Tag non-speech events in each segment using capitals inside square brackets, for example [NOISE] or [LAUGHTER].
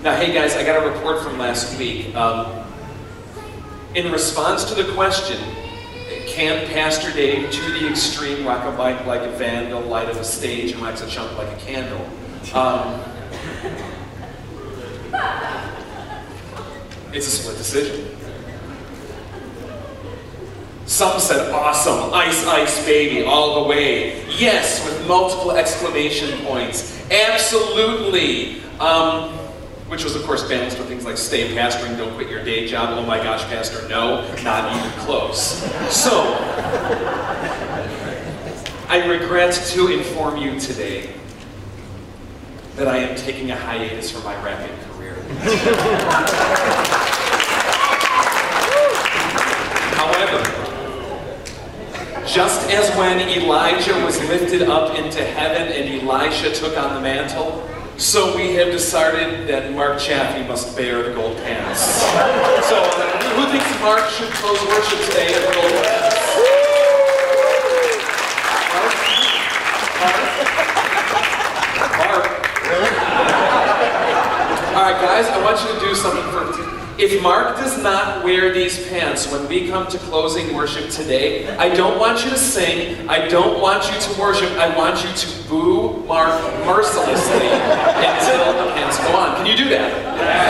Now, hey guys, I got a report from last week. Um, in response to the question, can Pastor Dave, to the extreme, rock a bike like a vandal, light up a stage, and wax a chunk like a candle? Um, it's a split decision. Some said, awesome, ice, ice, baby, all the way. Yes, with multiple exclamation points. Absolutely. Um, which was, of course, balanced with things like stay pastoring, don't quit your day job. Oh my gosh, Pastor, no, not even close. So, I regret to inform you today that I am taking a hiatus from my rapping career. However, just as when Elijah was lifted up into heaven and Elisha took on the mantle, so we have decided that Mark Chaffee must bear the gold pants. So uh, who thinks Mark should close worship today in the gold pants? Mark? Mark? Really? All right, guys, I want you to do something for if Mark does not wear these pants when we come to closing worship today, I don't want you to sing, I don't want you to worship, I want you to boo Mark mercilessly until the pants go on. Can you do that?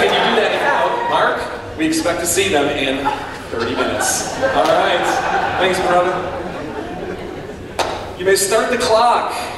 Can you do that? now, Mark, we expect to see them in 30 minutes. All right. Thanks, brother. You may start the clock.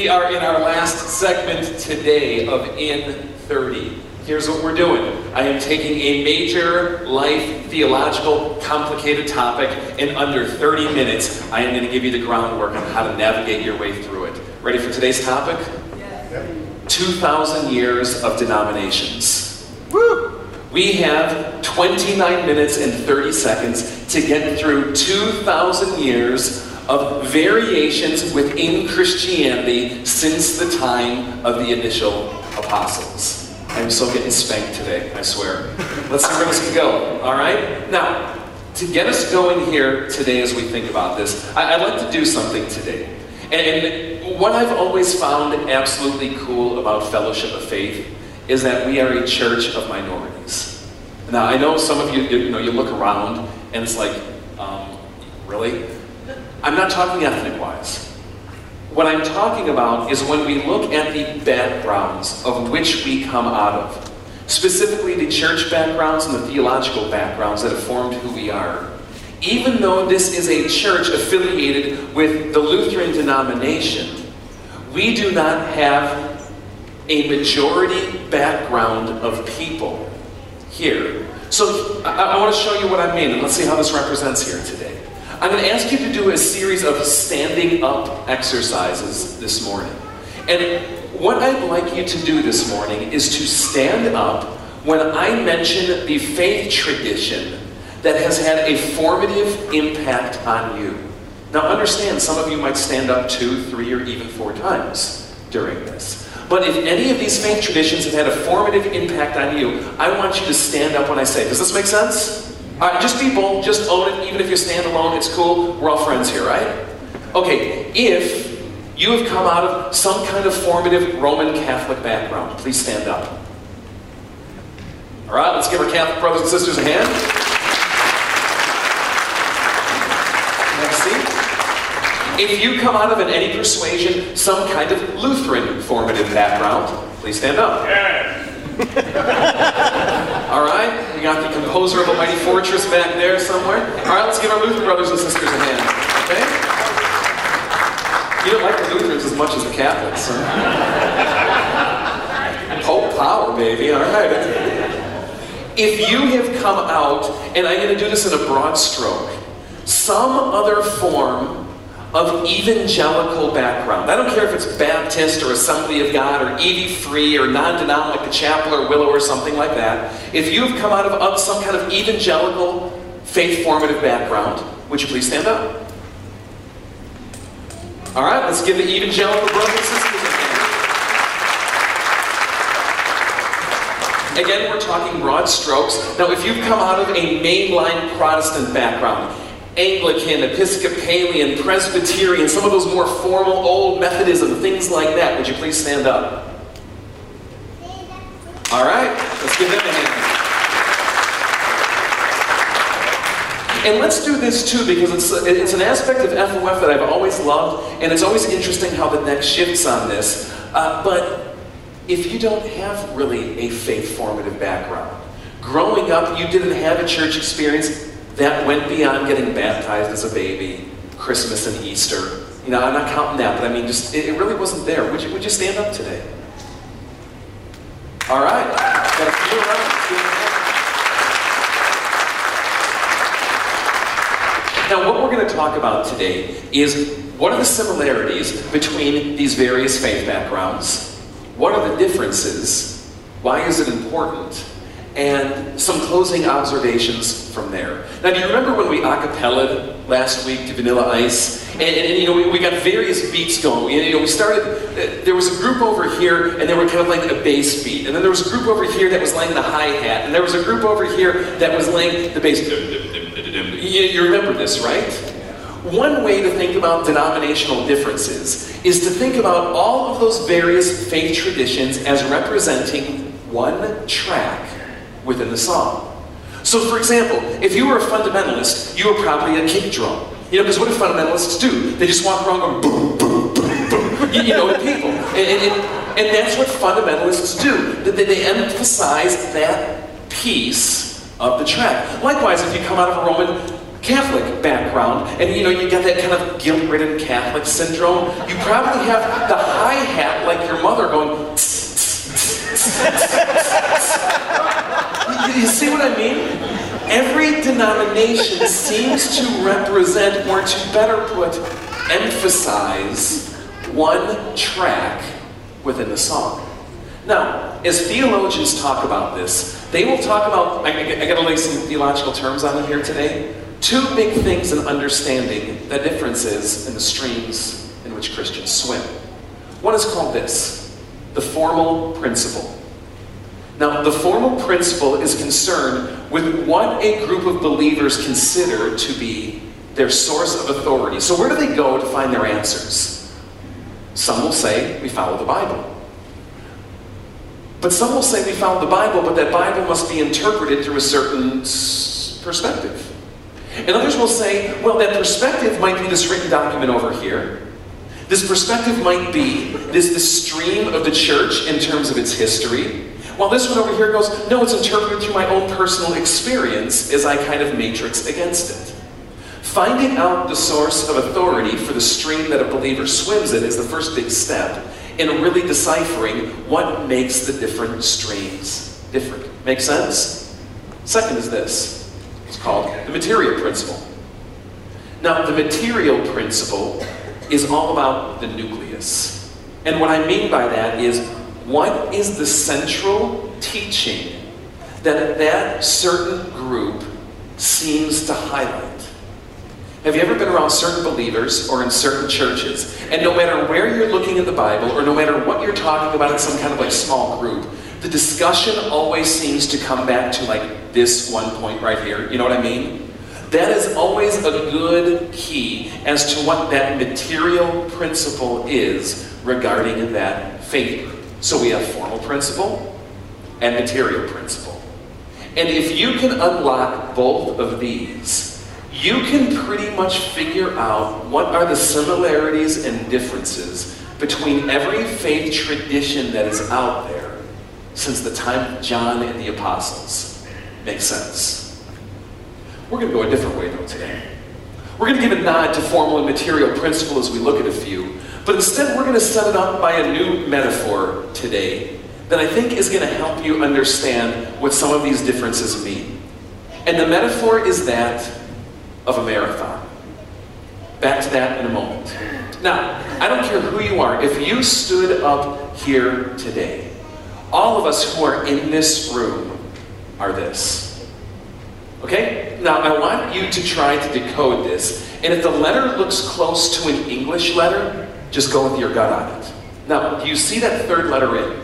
We are in our last segment today of In 30. Here's what we're doing. I am taking a major life, theological, complicated topic. In under 30 minutes, I am going to give you the groundwork on how to navigate your way through it. Ready for today's topic? Yes. 2,000 years of denominations. Woo! We have 29 minutes and 30 seconds to get through 2,000 years of variations within Christianity since the time of the initial apostles. I'm so getting spanked today, I swear. Let's see where this can go, all right? Now, to get us going here today as we think about this, I, would like to do something today. And what I've always found absolutely cool about Fellowship of Faith is that we are a church of minorities. Now, I know some of you, you know, you look around and it's like, um, really? I'm not talking ethnic wise. What I'm talking about is when we look at the backgrounds of which we come out of, specifically the church backgrounds and the theological backgrounds that have formed who we are. Even though this is a church affiliated with the Lutheran denomination, we do not have a majority background of people here. So I, I want to show you what I mean, and let's see how this represents here today. I'm going to ask you to do a series of standing up exercises this morning. And what I'd like you to do this morning is to stand up when I mention the faith tradition that has had a formative impact on you. Now understand, some of you might stand up two, three, or even four times during this. But if any of these faith traditions have had a formative impact on you, I want you to stand up when I say, does this make sense? All right, just be bold, just own it, even if you stand alone, it's cool. We're all friends here, right? Okay, if you have come out of some kind of formative Roman Catholic background, please stand up. All right, let's give our Catholic brothers and sisters a hand. Next seat. If you come out of, in any persuasion, some kind of Lutheran formative background, please stand up. Yeah. [LAUGHS] All right, we got the composer of a mighty fortress back there somewhere. All right, let's give our Lutheran brothers and sisters a hand. Okay? You don't like the Lutherans as much as the Catholics, huh? Pope power, baby. All right. If you have come out, and I'm going to do this in a broad stroke, some other form of evangelical background. I don't care if it's Baptist or Assembly of God or EV free or non denominational like the Chapel or Willow or something like that. If you've come out of some kind of evangelical, faith formative background, would you please stand up? All right, let's give the evangelical brothers and sisters a hand. Again, we're talking broad strokes. Now, if you've come out of a mainline Protestant background, Anglican, Episcopalian, Presbyterian, some of those more formal old Methodism, things like that, would you please stand up? All right, let's give them a hand. And let's do this too, because it's, it's an aspect of FOF that I've always loved, and it's always interesting how the next shifts on this. Uh, but if you don't have really a faith formative background, growing up, you didn't have a church experience that went beyond getting baptized as a baby, Christmas and Easter. You know, I'm not counting that, but I mean, just it, it really wasn't there. Would you, would you stand up today? All right. Got a few. Now, what we're going to talk about today is what are the similarities between these various faith backgrounds? What are the differences? Why is it important? And some closing observations from there. Now, do you remember when we acapella last week to Vanilla Ice? And, and, and you know, we, we, got various beats going. You know, we started, uh, there was a group over here, and they were kind of like a bass beat. And then there was a group over here that was laying the hi hat. And there was a group over here that was laying the bass. You, you remember this, right? One way to think about denominational differences is to think about all of those various faith traditions as representing one track within the song. So, for example, if you were a fundamentalist, you were probably a kick drum. You know, because what do fundamentalists do? They just walk around going boom, boom, boom, boom, you, you know, at people. And, and, and, that's what fundamentalists do. That they, they emphasize that piece of the track. Likewise, if you come out of a Roman Catholic background, and you know, you get that kind of guilt-ridden Catholic syndrome, you probably have the hi-hat like your mother going, you, you see what I mean? Every denomination seems to represent, or to better put, emphasize one track within the song. Now, as theologians talk about this, they will talk about, I, I, gotta lay some theological terms on it here today. Two big things in understanding the differences in the streams in which Christians swim. One is called this the formal principle. Now, the formal principle is concerned with what a group of believers consider to be their source of authority. So, where do they go to find their answers? Some will say we follow the Bible. But some will say we follow the Bible, but that Bible must be interpreted through a certain perspective. And others will say, well, that perspective might be this written document over here. This perspective might be this, this stream of the church in terms of its history. While this one over here goes, no, it's interpreted through my own personal experience as I kind of matrix against it. Finding out the source of authority for the stream that a believer swims in is the first big step in really deciphering what makes the different streams different. Make sense? Second is this it's called the material principle. Now, the material principle is all about the nucleus. And what I mean by that is what is the central teaching that that certain group seems to highlight? Have you ever been around certain believers or in certain churches, and no matter where you're looking in the Bible, or no matter what you're talking about in some kind of like small group, the discussion always seems to come back to like this one point right here. You know what I mean? That is always a good key as to what that material principle is regarding that faith. So we have formal principle and material principle. And if you can unlock both of these, you can pretty much figure out what are the similarities and differences between every faith tradition that is out there since the time of John and the apostles. Makes sense. We're going to go a different way, though, today. We're going to give a nod to formal and material principle as we look at a few, but instead we're going to set it up by a new metaphor today that I think is going to help you understand what some of these differences mean. And the metaphor is that of a marathon. Back to that in a moment. Now, I don't care who you are, if you stood up here today all of us who are in this room are this. Okay? Now, I want you to try to decode this. And if the letter looks close to an English letter, just go with your gut on it. Now, do you see that third letter in?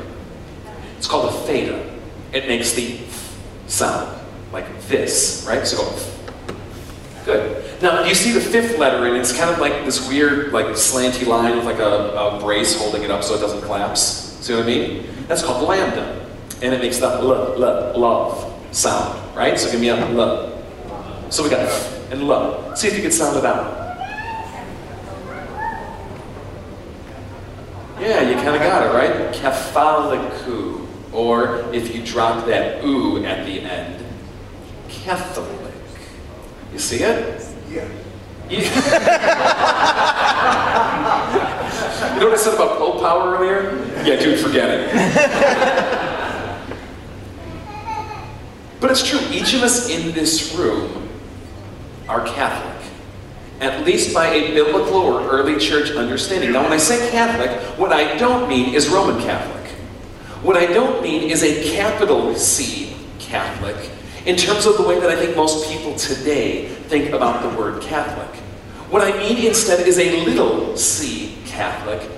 It's called a theta. It makes the sound like this, right? So. Good. Now, do you see the fifth letter, and it's kind of like this weird, like slanty line with like a, a brace holding it up so it doesn't collapse. See what I mean? That's called lambda. And it makes that l, l, love sound, right? So give me a l. So we got and l. See if you can sound it out. Yeah, you kind of got it, right? Catholicu. Or if you drop that oo at the end, Catholic. You see it? Yeah. You, [LAUGHS] you know what I said about Pope power earlier? Yeah, dude, forget it. but it's true, each of us in this room are Catholic. At least by a biblical or early church understanding. Now, when I say Catholic, what I don't mean is Roman Catholic. What I don't mean is a capital C Catholic in terms of the way that I think most people today think about the word Catholic. What I mean instead is a little c Catholic,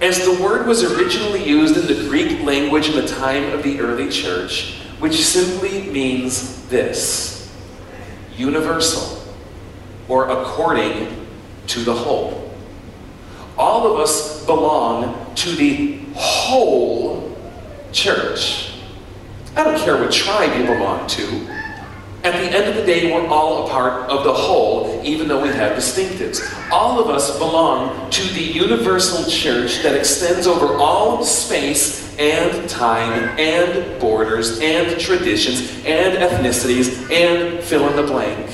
as the word was originally used in the Greek language in the time of the early church, which simply means this universal or according to the whole. All of us belong to the whole church. I don't care what tribe you belong to. At the end of the day, we're all a part of the whole, even though we have distinctives. All of us belong to the universal church that extends over all space and time and borders and traditions and ethnicities and fill in the blank.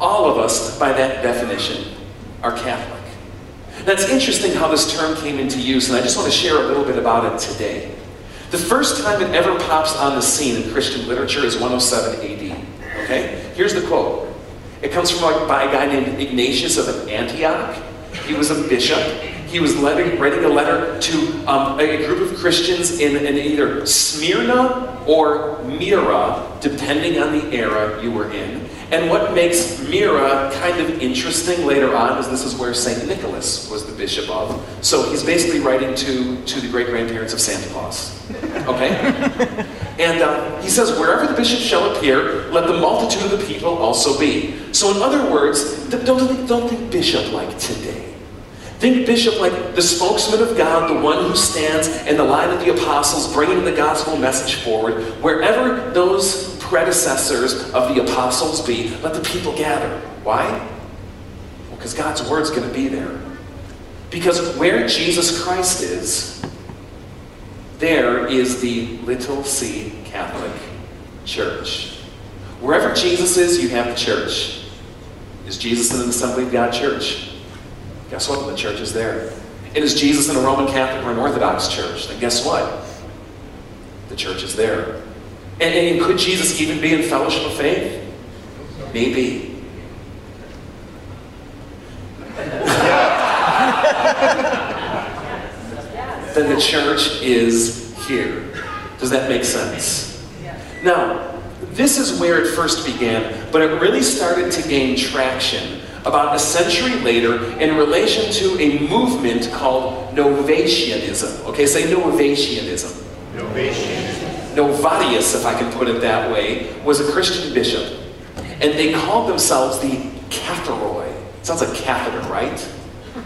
All of us, by that definition, are Catholic. That's interesting how this term came into use, and I just want to share a little bit about it today. The first time it ever pops on the scene in Christian literature is 107 AD. Okay? Here's the quote. It comes from like, by a guy named Ignatius of Antioch. He was a bishop. He was letting, writing a letter to um, a, group of Christians in, in either Smyrna or Myra, depending on the era you were in. And what makes Myra kind of interesting later on is this is where St. Nicholas was the bishop of. So he's basically writing to, to the great grandparents of Santa Claus. Okay? [LAUGHS] and uh, he says, Wherever the bishop shall appear, let the multitude of the people also be. So, in other words, don't think, don't think bishop like today. Think bishop like the spokesman of God, the one who stands in the line of the apostles, bringing the gospel message forward. Wherever those predecessors of the apostles be, let the people gather. Why? Well, because God's word's going to be there. Because where Jesus Christ is, there is the little c Catholic Church. Wherever Jesus is, you have the church. Is Jesus in an Assembly of God church? Guess what? The church is there. And is Jesus in a Roman Catholic or an Orthodox church? Then guess what? The church is there. And, and could Jesus even be in fellowship of faith? Maybe. [LAUGHS] then the church is here. Does that make sense? Now, this is where it first began, but it really started to gain traction about a century later in relation to a movement called Novatianism. Okay, say Novatianism. Novatianism. Novatius, if I can put it that way, was a Christian bishop. And they called themselves the Catharoi. Sounds like catheter, right?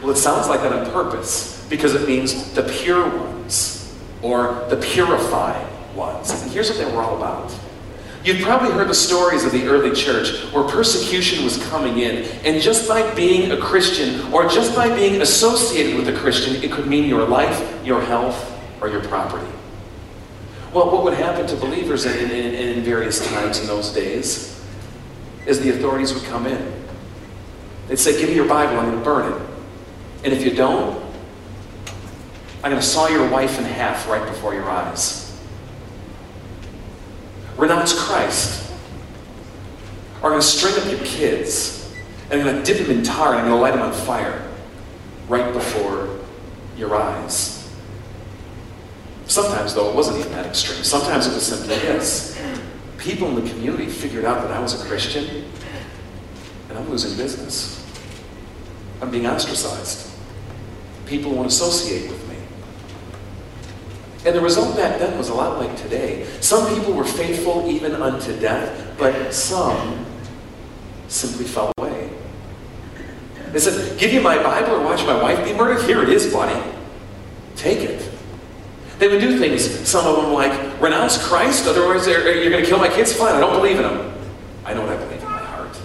Well, it sounds like that on purpose because it means the pure ones or the purified ones. And here's what they were all about. You've probably heard the stories of the early church where persecution was coming in, and just by being a Christian or just by being associated with a Christian, it could mean your life, your health, or your property. Well, what would happen to believers in, in, in various times in those days is the authorities would come in. They'd say, Give me your Bible, I'm going to burn it. And if you don't, I'm going to saw your wife in half right before your eyes. Renounce Christ. Or I'm going to string up your kids, and I'm going to dip them in tar, and I'm going to light them on fire right before your eyes. Sometimes, though, it wasn't even that extreme. Sometimes it was simply this. People in the community figured out that I was a Christian, and I'm losing business. I'm being ostracized. People won't associate with me. And the result back then was a lot like today. Some people were faithful even unto death, but some simply fell away. They said, Give you my Bible or watch my wife be murdered? Here it is, buddy. Take it. They would do things, some of them like, renounce Christ, otherwise you're going to kill my kids? Fine, I don't believe in them. I know what I believe in my heart.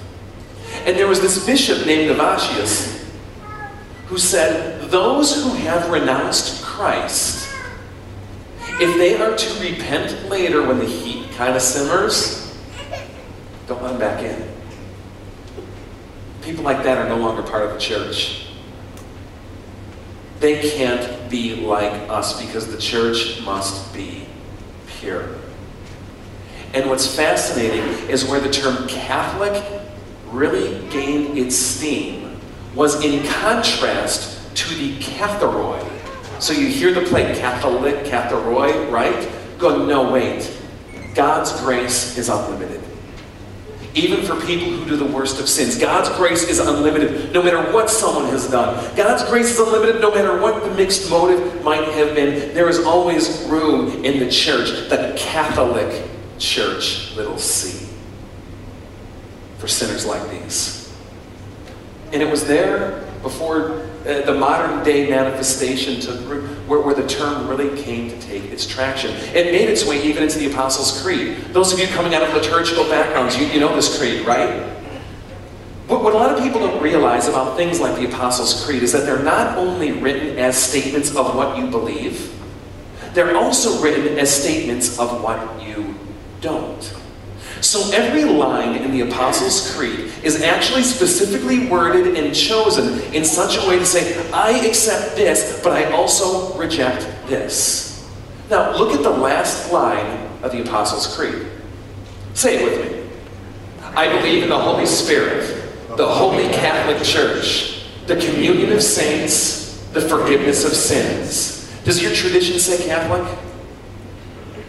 And there was this bishop named Novatius who said, Those who have renounced Christ, if they are to repent later when the heat kind of simmers, don't let them back in. People like that are no longer part of the church. They be like us because the church must be pure. And what's fascinating is where the term Catholic really gained its steam was in contrast to the Catharoi. So you hear the play Catholic, Catharoi, right? Go, no, wait. God's grace is unlimited even for people who do the worst of sins. God's grace is unlimited no matter what someone has done. God's grace is unlimited no matter what the mixed motive might have been. There is always room in the church, the Catholic Church, little c, for sinners like these. And it was there before uh, the modern day manifestation took root, where, where, the term really came to take its traction. It made its way even into the Apostles' Creed. Those of you coming out of liturgical backgrounds, you, you know this creed, right? But what a lot of people don't realize about things like the Apostles' Creed is that they're not only written as statements of what you believe, they're also written as statements of what you don't. So every line in the Apostles' Creed is actually specifically worded and chosen in such a way to say, I accept this, but I also reject this. Now, look at the last line of the Apostles' Creed. Say it with me. I believe in the Holy Spirit, the Holy Catholic Church, the communion of saints, the forgiveness of sins. Does your tradition say Catholic?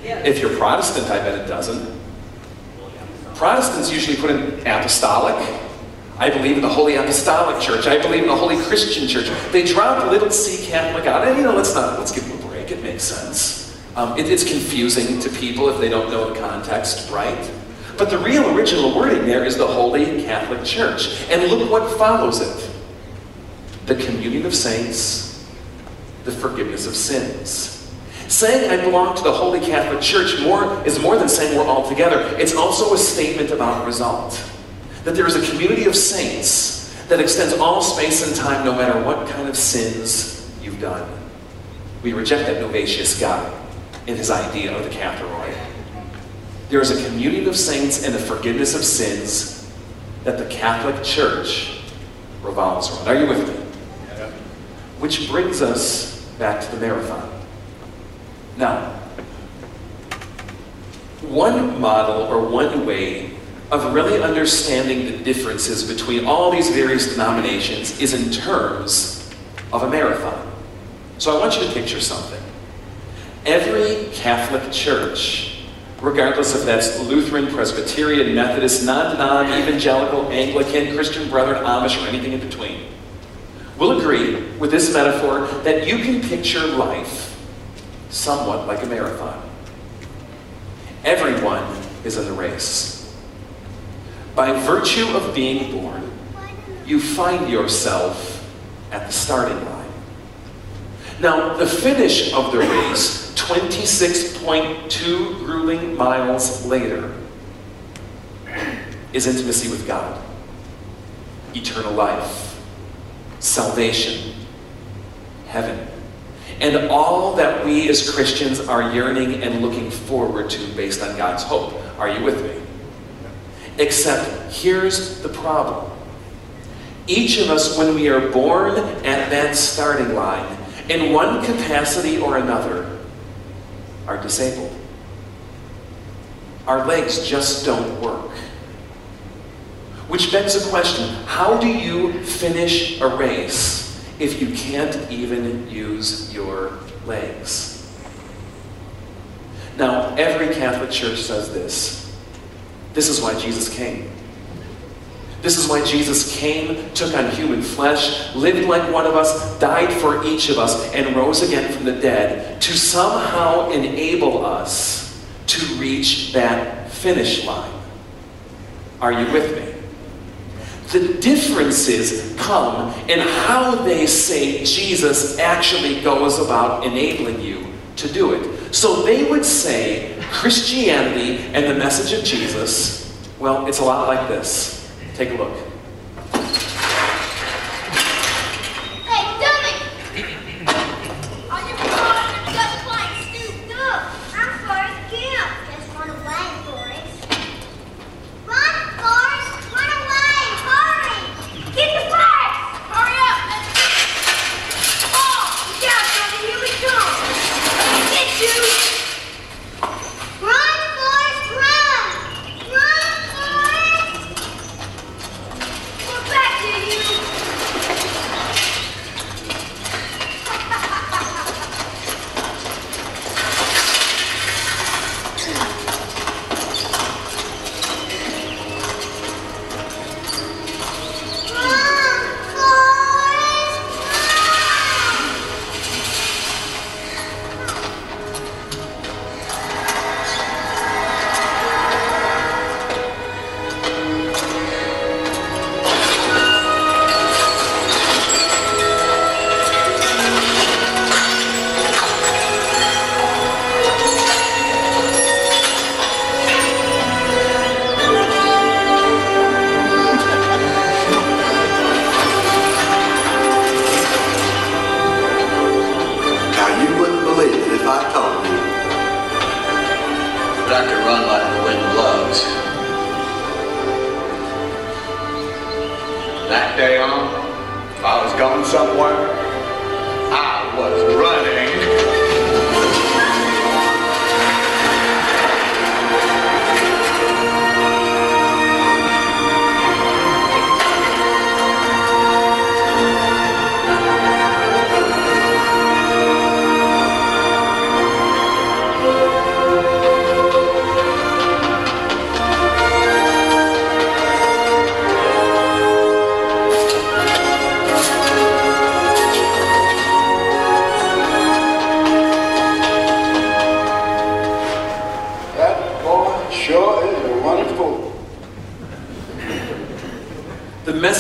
If you're Protestant, I bet it doesn't. Protestants usually put in apostolic. I believe in the Holy Apostolic Church. I believe in the Holy Christian Church. They drop little C Catholic out. And, you know, let's not, let's give them a break. It makes sense. Um, it, it's confusing to people if they don't know the context, right? But the real original wording there is the Holy Catholic Church. And look what follows it. The communion of saints, the forgiveness of sins. Saying I belong to the Holy Catholic Church more, is more than saying we're all together. It's also a statement about result. That there is a community of saints that extends all space and time no matter what kind of sins you've done. We reject that Novatius guy in his idea of the Catharoi. There is a community of saints and a forgiveness of sins that the Catholic Church revolves around. Are you with me? Which brings us back to the marathon. Now, one model or one way of really understanding the differences between all these various denominations is in terms of a marathon. So I want you to picture something. Every Catholic church, regardless if that's Lutheran, Presbyterian, Methodist, non-denom, evangelical, Anglican, Christian Brethren, Amish, or anything in between, will agree with this metaphor that you can picture life somewhat like a marathon. Everyone is in the race. By virtue of being born, you find yourself at the starting line. Now, the finish of the race, 26.2 grueling miles later, is intimacy with God, eternal life, salvation, heaven and all that we as Christians are yearning and looking forward to based on God's hope. Are you with me? Except here's the problem. Each of us, when we are born at that starting line, in one capacity or another, are disabled. Our legs just don't work. Which begs the question how do you finish a race if you can't even use your legs? Now, every Catholic church says this. This is why Jesus came. This is why Jesus came, took on human flesh, lived like one of us, died for each of us, and rose again from the dead to somehow enable us to reach that finish line. Are you with me? The differences come in how they say Jesus actually goes about enabling you to do it. So they would say Christianity and the message of Jesus, well, it's a lot like this. Take a look.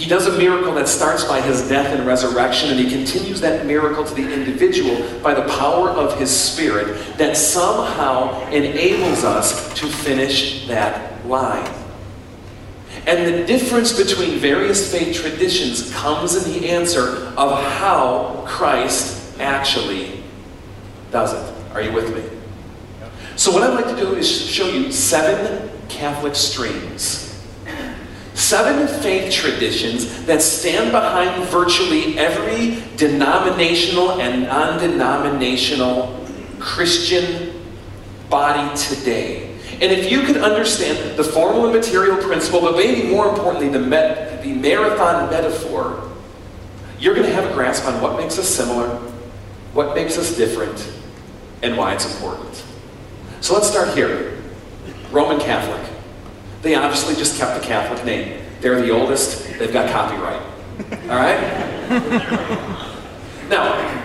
He does a miracle that starts by his death and resurrection, and he continues that miracle to the individual by the power of his Spirit that somehow enables us to finish that line. And the difference between various faith traditions comes in the answer of how Christ actually does it. Are you with me? So, what I'd like to do is show you seven Catholic streams. Seven faith traditions that stand behind virtually every denominational and non denominational Christian body today. And if you could understand the formal and material principle, but maybe more importantly, the, met, the marathon metaphor, you're going to have a grasp on what makes us similar, what makes us different, and why it's important. So let's start here. Roman Catholic. They obviously just kept the Catholic name. They're the oldest, they've got copyright. All right? [LAUGHS] now,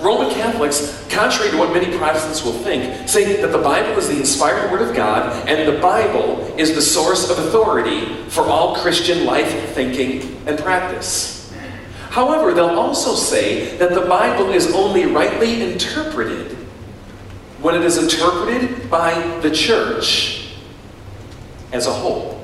Roman Catholics, contrary to what many Protestants will think, say that the Bible is the inspired Word of God and the Bible is the source of authority for all Christian life, thinking, and practice. However, they'll also say that the Bible is only rightly interpreted when it is interpreted by the church as a whole.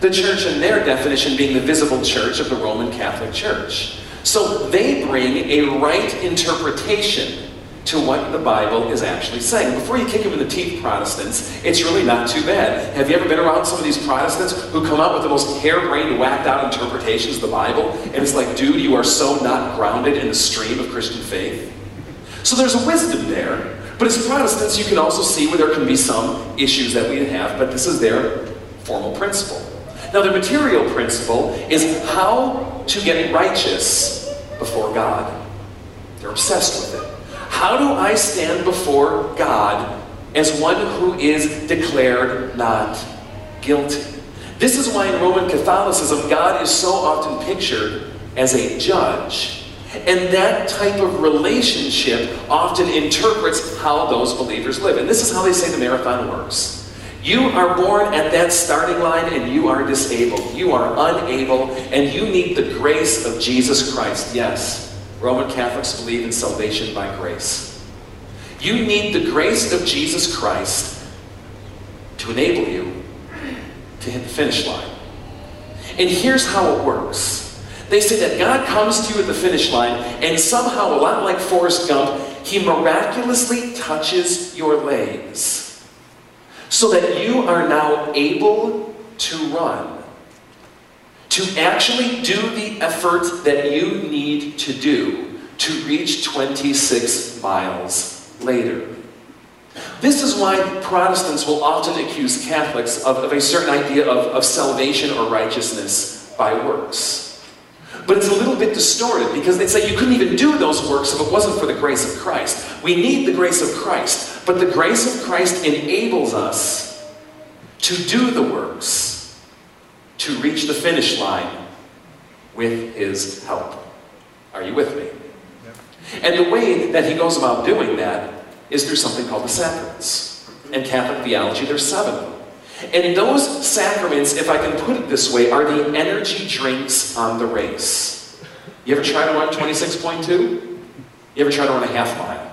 The church, in their definition, being the visible church of the Roman Catholic Church. So they bring a right interpretation to what the Bible is actually saying. Before you kick them in the teeth, Protestants, it's really not too bad. Have you ever been around some of these Protestants who come out with the most harebrained, whacked out interpretations of the Bible? And it's like, dude, you are so not grounded in the stream of Christian faith. So there's a wisdom there. But as Protestants, you can also see where there can be some issues that we have, but this is their formal principle. Now, their material principle is how to get righteous before God. They're obsessed with it. How do I stand before God as one who is declared not guilty? This is why in Roman Catholicism, God is so often pictured as a judge. And that type of relationship often interprets how those believers live. And this is how they say the marathon works. You are born at that starting line and you are disabled. You are unable and you need the grace of Jesus Christ. Yes, Roman Catholics believe in salvation by grace. You need the grace of Jesus Christ to enable you to hit the finish line. And here's how it works. They say that God comes to you at the finish line, and somehow, a lot like Forrest Gump, he miraculously touches your legs so that you are now able to run, to actually do the effort that you need to do to reach 26 miles later. This is why Protestants will often accuse Catholics of, of a certain idea of, of salvation or righteousness by works. But it's a little bit distorted because they say you couldn't even do those works if it wasn't for the grace of Christ. We need the grace of Christ, but the grace of Christ enables us to do the works, to reach the finish line with His help. Are you with me? And the way that He goes about doing that is through something called the sacraments. In Catholic theology, there's seven of them. And those sacraments, if I can put it this way, are the energy drinks on the race. You ever try to run 26.2? You ever try to run a half mile?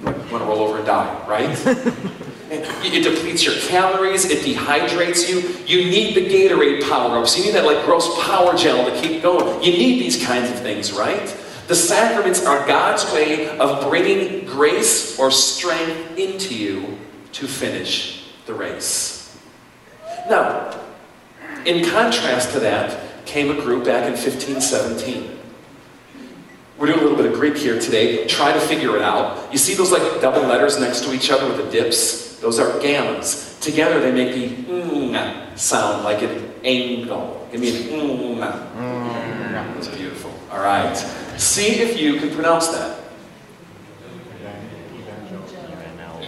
You want to roll over and die, right? [LAUGHS] it depletes your calories, it dehydrates you. You need the Gatorade power ups. You need that like gross power gel to keep going. You need these kinds of things, right? The sacraments are God's way of bringing grace or strength into you to finish the race. Now, in contrast to that came a group back in 1517. We're doing a little bit of Greek here today. Try to figure it out. You see those like double letters next to each other with the dips? Those are gammas. Together they make the mm sound like an angle. Give me an mm. That's beautiful. All right. See if you can pronounce that.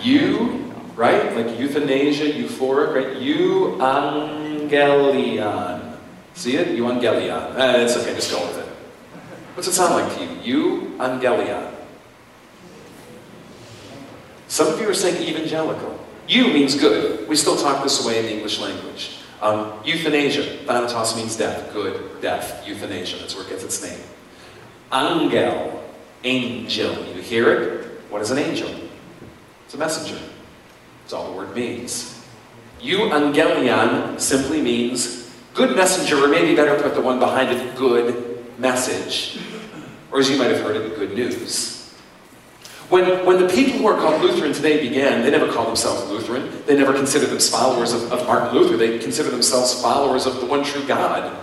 You right? Like euthanasia, euphoric, right? Euangelion. See it? Euangelion. Eh, it's okay, just go with it. What's it sound like to you? Euangelion. Some of you are saying evangelical. You means good. We still talk this way in the English language. Um, euthanasia. Thanatos means death. Good, death. Euthanasia. That's where it gets its name. Angel. Angel. You hear it? What is an angel? It's a messenger. That's all the word means. Euangelion simply means good messenger, or maybe better put the one behind it, good message. Or as you might have heard it, good news. When, when the people who are called Lutheran today began, they never called themselves Lutheran. They never considered themselves followers of, of Martin Luther. They considered themselves followers of the one true God.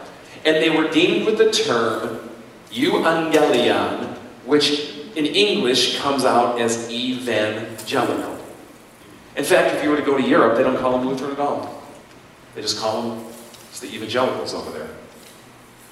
And they were deemed with the term euangelion, which in English comes out as evangelical. In fact, if you were to go to Europe, they don't call them Lutheran at all. They just call them the evangelicals over there.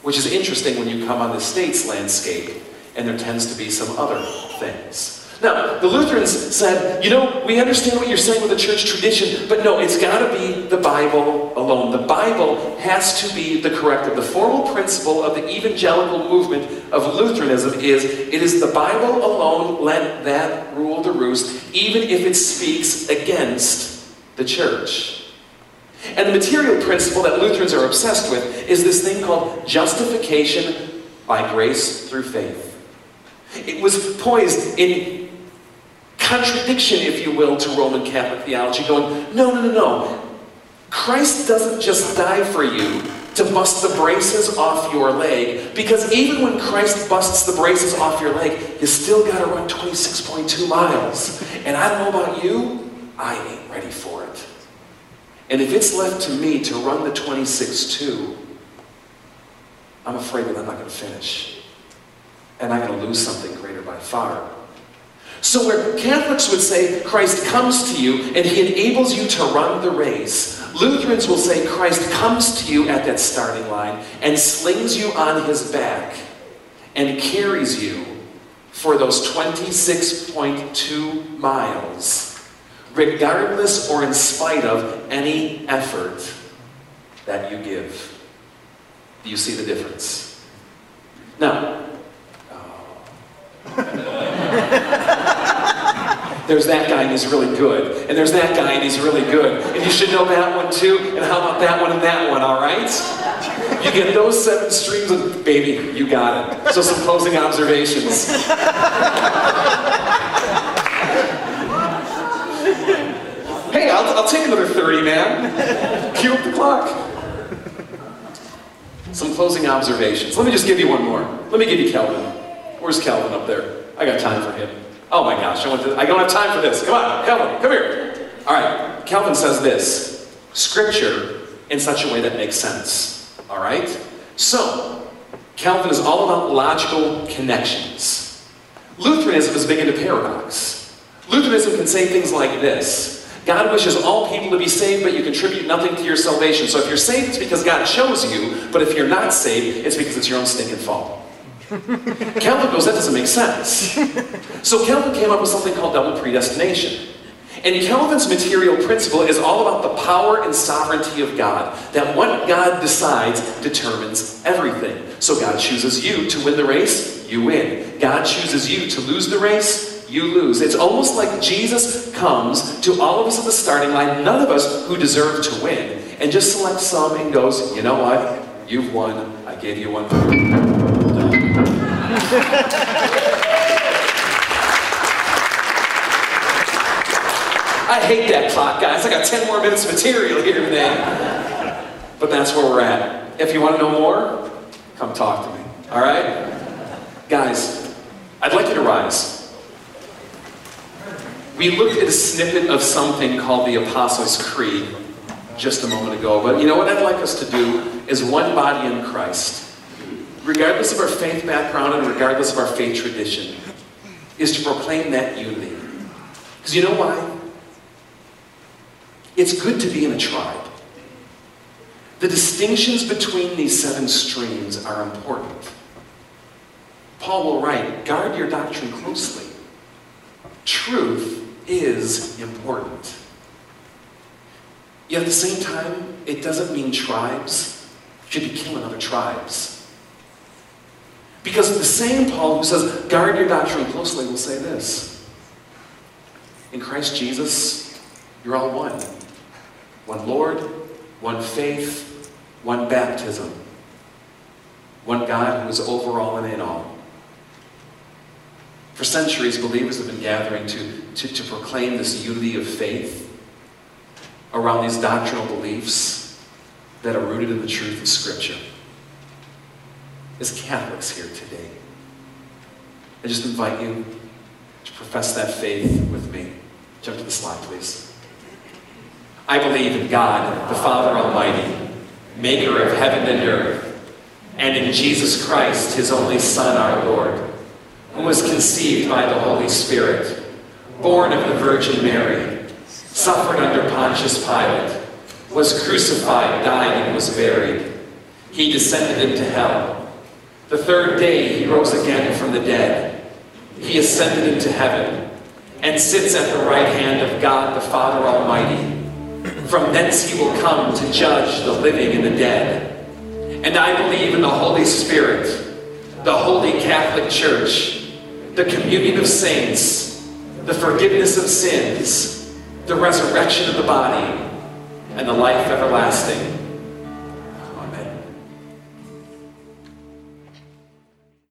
Which is interesting when you come on the state's landscape and there tends to be some other things. Now, the Lutherans said, you know, we understand what you're saying with the church tradition, but no, it's got to be the Bible alone. The Bible has to be the corrective. The formal principle of the evangelical movement of Lutheranism is it is the Bible alone, let that rule the roost, even if it speaks against the church. And the material principle that Lutherans are obsessed with is this thing called justification by grace through faith. It was poised in contradiction, if you will, to Roman Catholic theology, going, no, no, no, no. Christ doesn't just die for you to bust the braces off your leg, because even when Christ busts the braces off your leg, you still got to run 26.2 miles. And I don't know about you, I ain't ready for it. And if it's left to me to run the 26.2, I'm afraid that I'm not going to finish. And I'm going to lose something greater by far. So, where Catholics would say Christ comes to you and he enables you to run the race, Lutherans will say Christ comes to you at that starting line and slings you on his back and carries you for those 26.2 miles, regardless or in spite of any effort that you give. Do you see the difference? Now, [LAUGHS] there's that guy and he's really good. And there's that guy and he's really good. And you should know that one too. And how about that one and that one, all right? You get those seven streams of, baby, you got it. So some closing observations. hey, I'll, I'll take another 30, man. Cue up the clock. Some closing observations. Let me just give you one more. Let me give you Kelvin. Where's Kelvin up there? I got time for him. Oh my gosh, I, to, I don't have time for this. Come on, Kelvin, come here. All right, Calvin says this Scripture in such a way that makes sense. All right? So, Calvin is all about logical connections. Lutheranism is big into paradox. Lutheranism can say things like this God wishes all people to be saved, but you contribute nothing to your salvation. So if you're saved, it's because God chose you, but if you're not saved, it's because it's your own stinking fault. [LAUGHS] Calvin goes, that doesn't make sense. So Calvin came up with something called double predestination. And Calvin's material principle is all about the power and sovereignty of God. That what God decides determines everything. So God chooses you to win the race, you win. God chooses you to lose the race, you lose. It's almost like Jesus comes to all of us at the starting line, none of us who deserve to win, and just selects some and goes, you know what? You've won. I gave you one. I hate that clock, guys. I got 10 more minutes of material here today. But that's where we're at. If you want to know more, come talk to me. All right? Guys, I'd like you to rise. We looked at a snippet of something called the Apostles' Creed just a moment ago, but you know what I'd like us to do is one body in Christ regardless of our faith background and regardless of our faith tradition, is to proclaim that unity. Because you know why? It's good to be in a tribe. The distinctions between these seven streams are important. Paul will write, guard your doctrine closely. Truth is important. Yet at the same time, it doesn't mean tribes should be killing other tribes. Because the same Paul who says, guard your doctrine closely, will say this. In Christ Jesus, you're all one. One Lord, one faith, one baptism, one God who is over all and in all. For centuries, believers have been gathering to, to, to proclaim this unity of faith around these doctrinal beliefs that are rooted in the truth of Scripture as Catholics here today. I just invite you to profess that faith with me. Jump to the slide, please. I believe in God, the Father Almighty, maker of heaven and earth, and in Jesus Christ, his only Son, our Lord, who was conceived by the Holy Spirit, born of the Virgin Mary, suffered under Pontius Pilate, was crucified, died, and was buried. He descended into hell. The third day he rose again from the dead. He ascended into heaven and sits at the right hand of God the Father Almighty. From thence he will come to judge the living and the dead. And I believe in the Holy Spirit, the Holy Catholic Church, the communion of saints, the forgiveness of sins, the resurrection of the body, and the life everlasting.